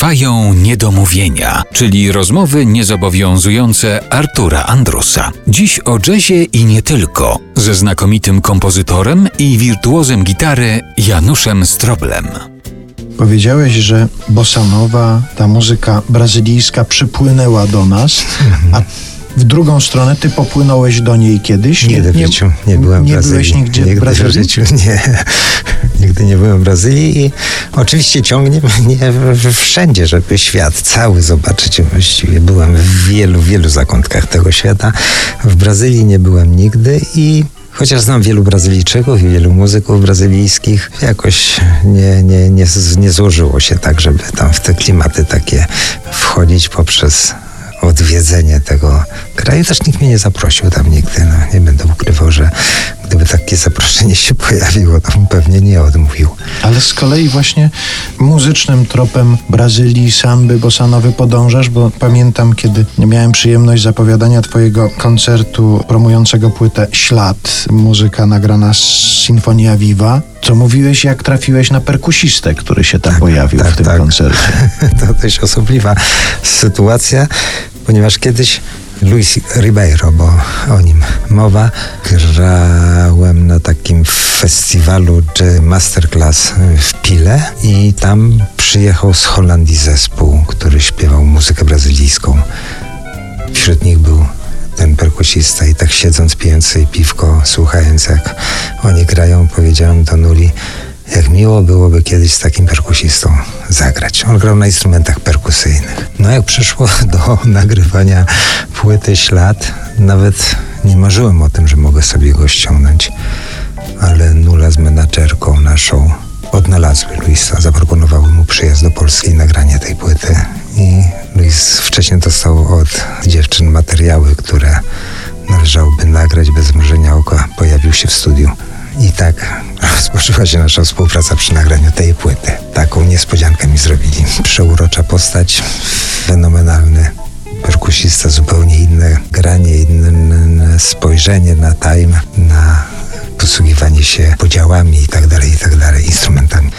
Trwają niedomówienia, czyli rozmowy niezobowiązujące Artura Andrusa. Dziś o jazzie i nie tylko, ze znakomitym kompozytorem i wirtuozem gitary Januszem Stroblem. Powiedziałeś, że bosanowa, ta muzyka brazylijska przypłynęła do nas, a w drugą stronę ty popłynąłeś do niej kiedyś? Nigdy w życiu nie byłem Nie w Brazylii. byłeś nigdzie Nigdy w Brazylii? w życiu nie. Nigdy nie byłem w Brazylii i oczywiście ciągnie mnie wszędzie, żeby świat cały zobaczyć. Właściwie byłem w wielu, wielu zakątkach tego świata. W Brazylii nie byłem nigdy i Chociaż znam wielu Brazylijczyków i wielu muzyków brazylijskich, jakoś nie, nie, nie, nie złożyło się tak, żeby tam w te klimaty takie wchodzić poprzez odwiedzenie tego kraju. Też nikt mnie nie zaprosił tam nigdy. No, nie będę ukrywał, że gdyby takie zaproszenie się pojawiło, to bym pewnie nie odmówił. Ale z kolei właśnie muzycznym tropem Brazylii, samby, bosanowy podążasz, bo pamiętam, kiedy miałem przyjemność zapowiadania twojego koncertu promującego płytę Ślad, muzyka nagrana z Sinfonia Viva, co mówiłeś, jak trafiłeś na perkusistę, który się tam pojawił tak, w tym tak. koncercie. to dość osobliwa sytuacja, ponieważ kiedyś Luis Ribeiro, bo o nim mowa, grałem na takim festiwalu czy masterclass w Pile i tam przyjechał z Holandii zespół, który śpiewał muzykę brazylijską. Wśród nich był ten perkusista i tak siedząc, pijąc piwko, słuchając jak oni grają, powiedziałem do Nuli, jak miło byłoby kiedyś z takim perkusistą zagrać. On grał na instrumentach perkusyjnych. No jak przyszło do nagrywania płyty Ślad, nawet nie marzyłem o tym, że mogę sobie go ściągnąć, ale Nula z menadżerką naszą odnalazły Luisa, zaproponowały mu przyjazd do Polski i nagranie tej płyty. I Luis wcześniej dostał od dziewczyn materiały, które należałoby nagrać bez mrużenia oka. Pojawił się w studiu. I tak rozpoczęła się nasza współpraca przy nagraniu tej płyty. Taką niespodziankę mi zrobili. Przeurocza postać, fenomenalny perkusista, zupełnie inne granie, inne spojrzenie na time, na posługiwanie się podziałami i tak dalej, i tak instrumentami.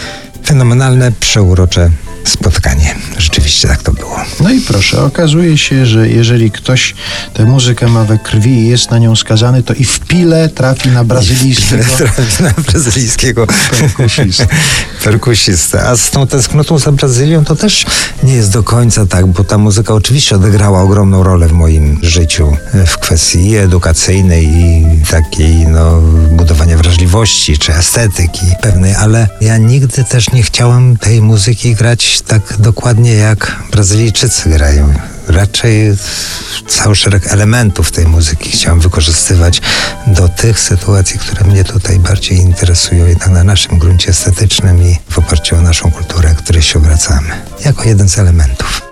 Fenomenalne, przeurocze spotkanie. Rzeczywiście tak to było. No i proszę, okazuje się, że jeżeli ktoś tę muzykę ma we krwi i jest na nią skazany, to i w pile trafi na brazylijskiego Trafi na brazylijskiego perkusistę. perkusistę. A z tą tęsknotą za Brazylią to też nie jest do końca tak, bo ta muzyka oczywiście odegrała ogromną rolę w moim życiu e, w kwestii edukacyjnej i takiej no, budowania wrażliwości czy estetyki pewnej, ale ja nigdy też nie chciałem tej muzyki tak dokładnie jak Brazylijczycy grają. Raczej cały szereg elementów tej muzyki chciałem wykorzystywać do tych sytuacji, które mnie tutaj bardziej interesują, jednak na naszym gruncie estetycznym i w oparciu o naszą kulturę, której się obracamy, jako jeden z elementów.